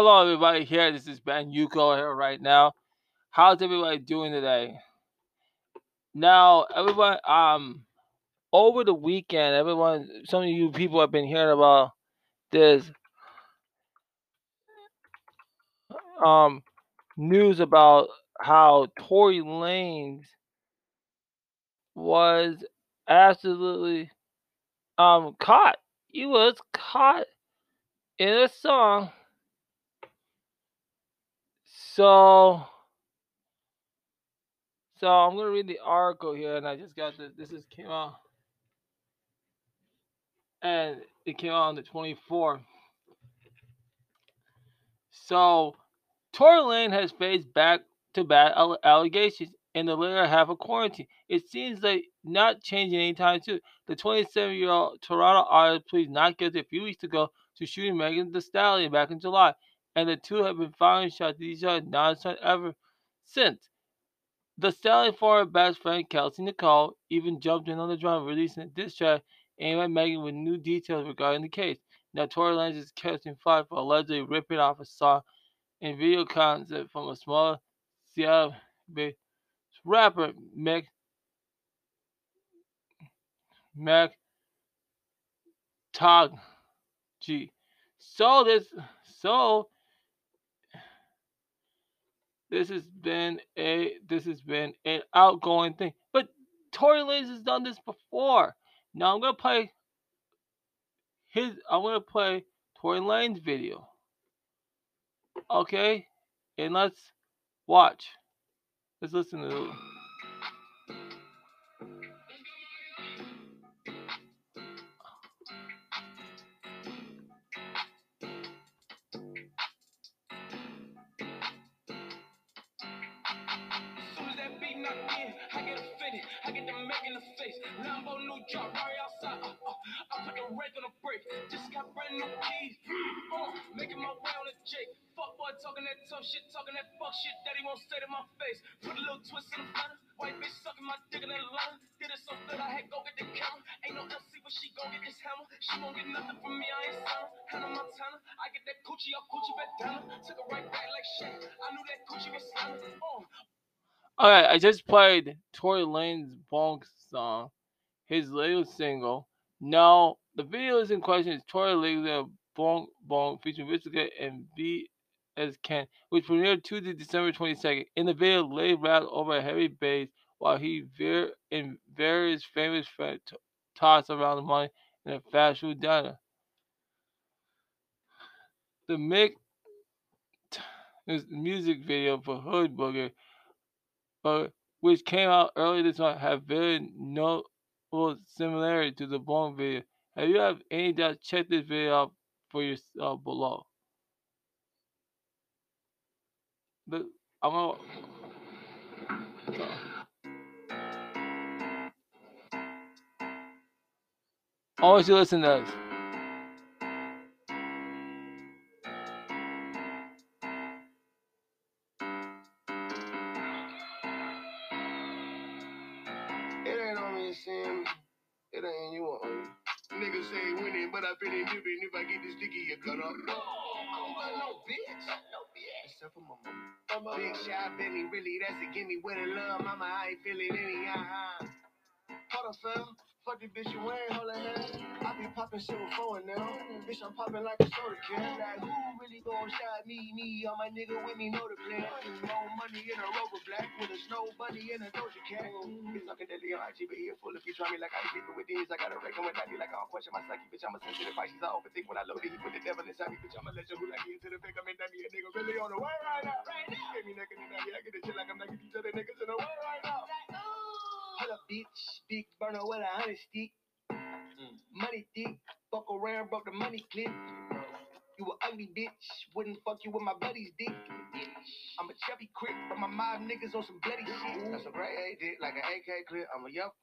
Hello, everybody. Here, this is Ben Yuko here right now. How's everybody doing today? Now, everyone, um, over the weekend, everyone, some of you people have been hearing about this um news about how Tory Lanez was absolutely um caught. He was caught in a song. So so I'm gonna read the article here and I just got this this is came out and it came out on the 24th. So Tory Lane has faced back to back allegations in the later half of quarantine. It seems like not changing anytime soon. The 27 year old Toronto artist pleaded not guilty a few weeks ago to shooting Megan Thee Stallion back in July, and the two have been firing shots at each other nonstop ever since. The Stallion former best friend Kelsey Nicole even jumped in on the drum, releasing a diss track aimed at Megan with new details regarding the case. Now, Tory Lanez is catching fire for allegedly ripping off a song and video concept from a small Seattle based rapper, Mac Mac Tog G. So this so this has been a this has been an outgoing thing. But Tory Lanez has done this before. Now I'm gonna play his I'm gonna play Tory Lanez video. Okay? And let's watch. Let's listen to Lambo new drop right outside. Uh, uh, I put the rake on the brake. Just got brand new keys. Uh, making my way on the Jake. Fuck boy talking that tough shit, talking that fuck shit that he won't say to my face. Put a little twist in the front. White bitch sucking my dick in that line. Did it so good I had go get the camera. Ain't no LC, but she gon' get this hammer. She won't get nothing from me, I ain't signed. Hannah Montana, I get that coochie off coochie bandana. Took it right back like shit. I knew that coochie was slamming. Uh. Alright, I just played Tory Lanez Bonk song his latest single. Now, the video is in question is Tory Lanez Bong Bong featuring Risika and B as Ken, which premiered Tuesday, December 22nd. In the video, Lay rapped over a heavy bass while he ver- in various famous t- toss around the money in a fast food diner. The Mick t- music video for Hood Booger, but which came out earlier this month, have very notable similarity to the Bong video. If you have any doubts? Check this video out for yourself uh, below. But I'm gonna. Always listen to. For my mama. Big shot, Benny, really, that's a gimme. With a love, mama, I ain't feeling any. Uh-huh. Hold up, fam. Fuck the bitch you ain't holding hands. I be popping shit with four now. Bitch, I'm popping like a soda can. Like, who really gon' shot me? Me, all my nigga with me know the plan. More money in a rover black with a snow bunny in a Doja cat. Be talking deadly on IG, but he full if you try me like I beat with these. I got a reckon with daddy like I don't question my psyche. Bitch, I'm a sensitive Pisces. I overthink when I load it. He put the devil inside me. Bitch, I'm a legend who like me into the pick. I'm in that me a nigga really on the way right now. Right now. Get me naked and I get the shit like I'm naked. These other niggas in the way right now. Hold up, bitch. Big burner with a honey stick. Mm. Money dick. Fuck around, broke the money clip. You a ugly bitch. Wouldn't fuck you with my buddy's dick. I'm a chubby crick, but my mob niggas on some bloody shit. That's a great A dick, like an AK clip. I'm a yup.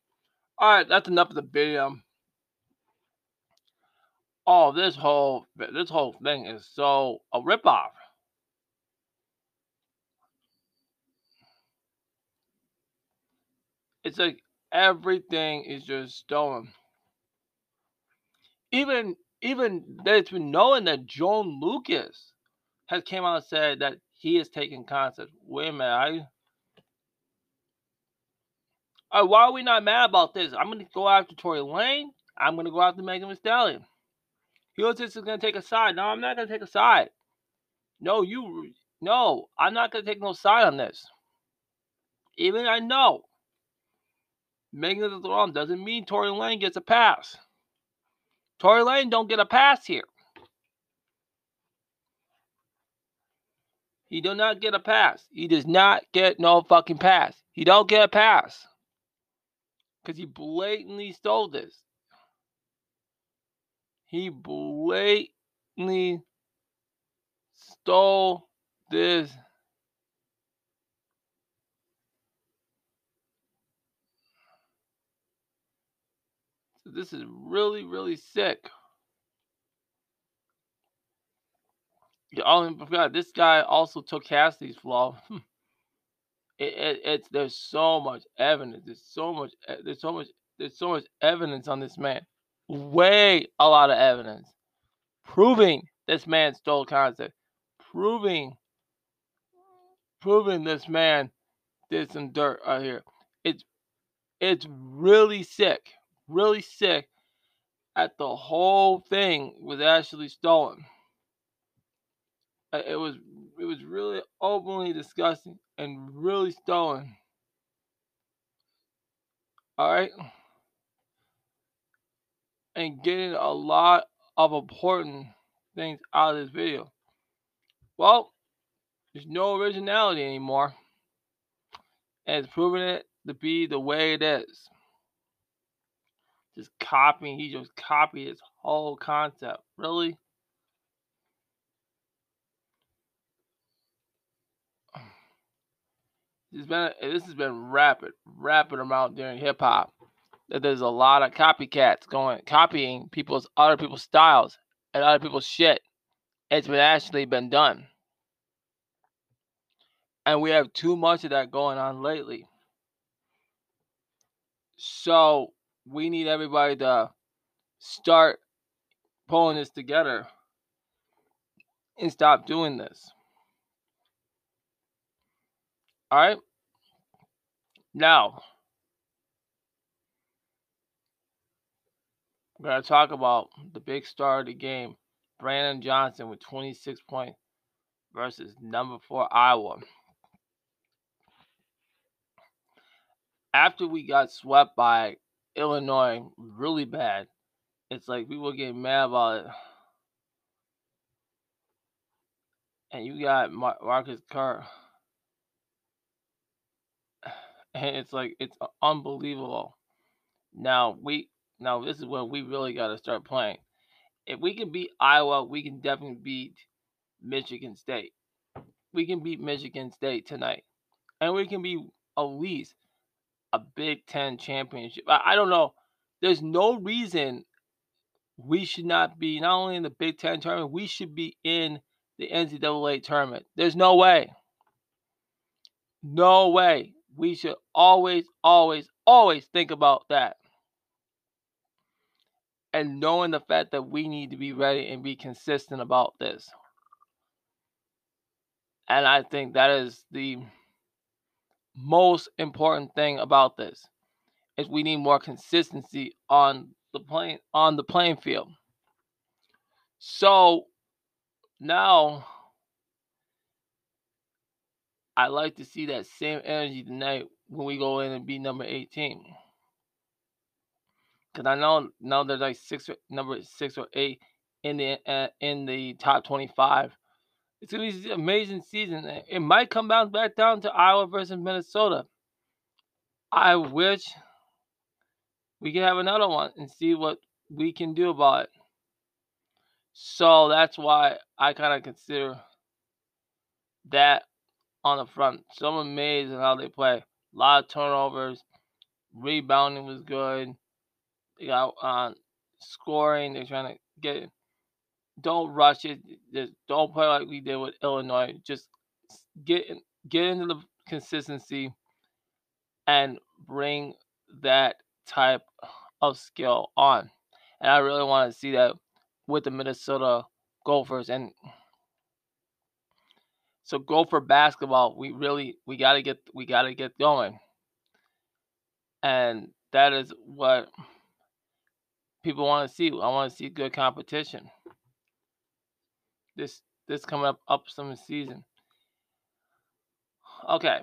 Alright, that's enough of the video. Oh, this whole this whole thing is so a ripoff. It's like everything is just stolen. Even even that it's been known that Joyner Lucas has came out and said that he is taking concepts. Wait a minute, I. Uh, why are we not mad about this? I'm gonna go after Tory Lane. I'm gonna go after Megan Thee Stallion. Heliotis is gonna take a side. No, I'm not gonna take a side. No, you. No, I'm not gonna take no side on this. Even I know Megan the Throne doesn't mean Tory Lane gets a pass. Tory Lane don't get a pass here. He do not get a pass. He does not get no fucking pass. He don't get a pass. Because he blatantly stole this. He blatantly stole this. This is really, really sick. I forgot this guy also took Cassidy's flaw. it, it, it's there's so much evidence. There's so much. There's so much. There's so much evidence on this man. Way a lot of evidence proving this man stole concept. Proving, proving this man did some dirt out here. It's it's really sick. Really sick. At the whole thing was actually stolen. It was it was really openly disgusting and really stolen. All right, and getting a lot of important things out of this video. Well, there's no originality anymore, and it's proven it to be the way it is. Just copying, he just copied his whole concept. Really? It's been this has been rapid, rapid amount during hip hop. That there's a lot of copycats going copying people's other people's styles and other people's shit. It's been actually been done. And we have too much of that going on lately. So we need everybody to start pulling this together and stop doing this. All right. Now, we're going to talk about the big star of the game, Brandon Johnson, with 26 points versus number four Iowa. After we got swept by Illinois really bad, it's like people get mad about it. And you got Mar- Marcus Carr. And it's like it's unbelievable. Now we now this is where we really got to start playing. If we can beat Iowa, we can definitely beat Michigan State. We can beat Michigan State tonight, and we can be at least a Big Ten championship. I, I don't know. There's no reason we should not be not only in the Big Ten tournament, we should be in the NCAA tournament. There's no way. No way. We should always, always, always think about that. And knowing the fact that we need to be ready and be consistent about this. And I think that is the most important thing about this is we need more consistency on the plane on the playing field. So now I like to see that same energy tonight when we go in and be number 18. Cause I know now there's like six number six or eight in the uh, in the top 25. It's gonna be an amazing season. It might come down back down to Iowa versus Minnesota. I wish we could have another one and see what we can do about it. So that's why I kind of consider that on the front. So I'm amazed at how they play. A lot of turnovers. Rebounding was good. They got uh, scoring. They're trying to get. Don't rush it. Just don't play like we did with Illinois. Just get get into the consistency and bring that type of skill on. And I really want to see that with the Minnesota Gophers. And So Gopher basketball. We really we gotta get we gotta get going. And that is what people want to see. I want to see good competition. This this coming up up some season. Okay.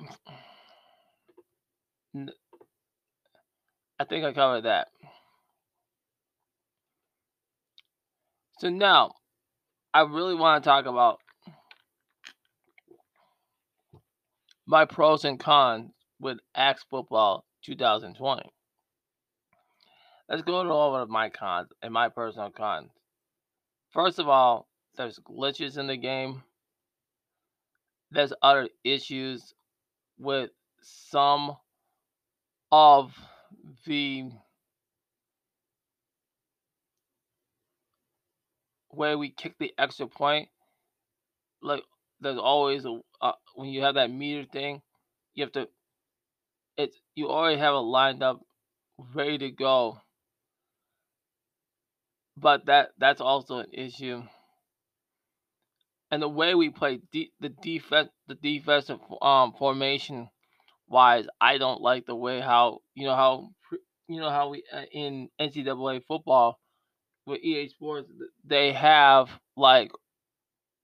I think I covered that. So now, I really want to talk about my pros and cons with Axis Football 2020. Let's go over my cons and my personal cons. First of all, there's glitches in the game. There's other issues with some of the way we kick the extra point. Like there's always a uh, when you have that meter thing, you have to it's you already have it lined up ready to go. But that that's also an issue. And the way we play de- the defense the defensive um formation wise, I don't like the way how you know how you know how we uh, in NCAA football with EA Sports they have like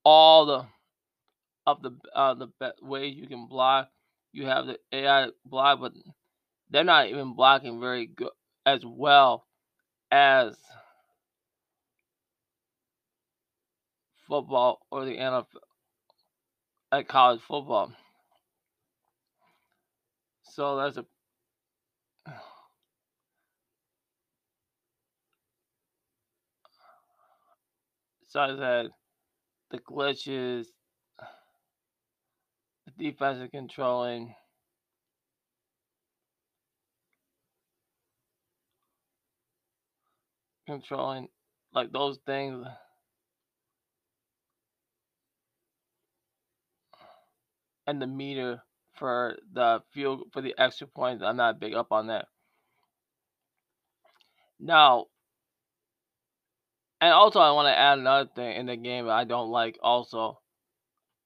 all the of the uh the ways you can block. You have the AI block, but they're not even blocking very good as well as football or the NFL at college football. So that's a so said the glitches, the defensive controlling. Controlling like those things and the meter for the field for the extra points. I'm not big up on that. Now, and also I want to add another thing in the game I don't like. Also,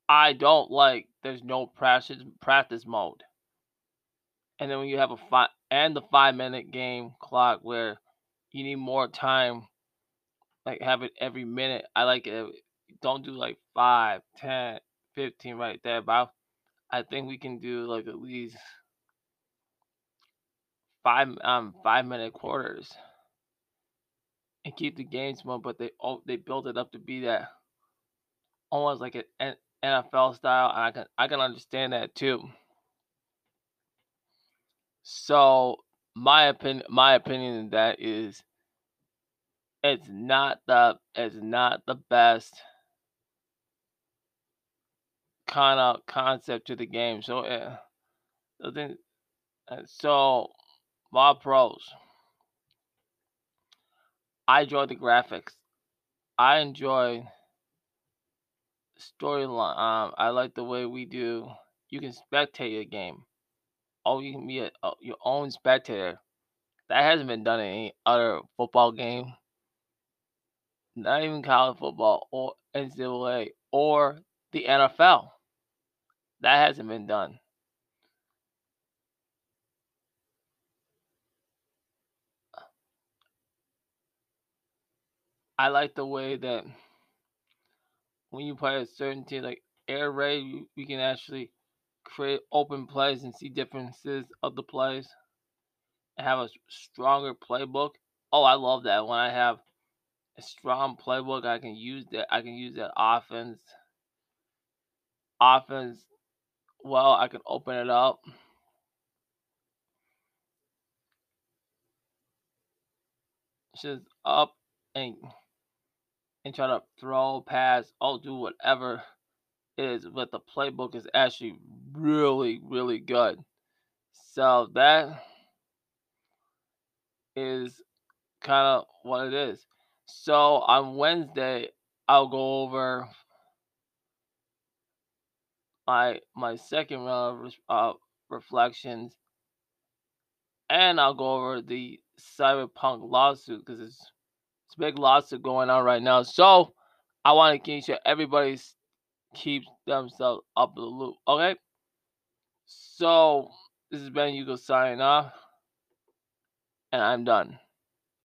I don't like there's no practice practice mode. And then when you have a five and the five minute game clock where you need more time, like have it every minute. I like it. Don't do like 5, 10, 15 right there. But I think we can do like at least five um five minute quarters and keep the game small. But they oh they built it up to be that almost like an NFL style, and I can I can understand that too. So my opinion my opinion in that is it's not the it's not the best kind of concept to the game. So, uh, then, uh, so my pros. I enjoy the graphics. I enjoy storyline. Um, I like the way we do. You can spectate a game. Oh, you can be a, a, your own spectator. That hasn't been done in any other football game. Not even college football or NCAA or the NFL. That hasn't been done. I like the way that when you play a certain team like air raid, you, can actually create open plays and see differences of the plays and have a stronger playbook. Oh, I love that when I have a strong playbook, I can use that. I can use that offense, offense well, I can open it up. Just up and and try to throw, pass, I'll do whatever is, but the playbook is actually really, really good. So that is kind of what it is. So on Wednesday, I'll go over my my second round of uh, reflections, and I'll go over the cyberpunk lawsuit because it's it's a big lawsuit going on right now. So I want to make sure everybody's keep themselves up the loop. Okay. So this is Ben Hugo signing off. And I'm done.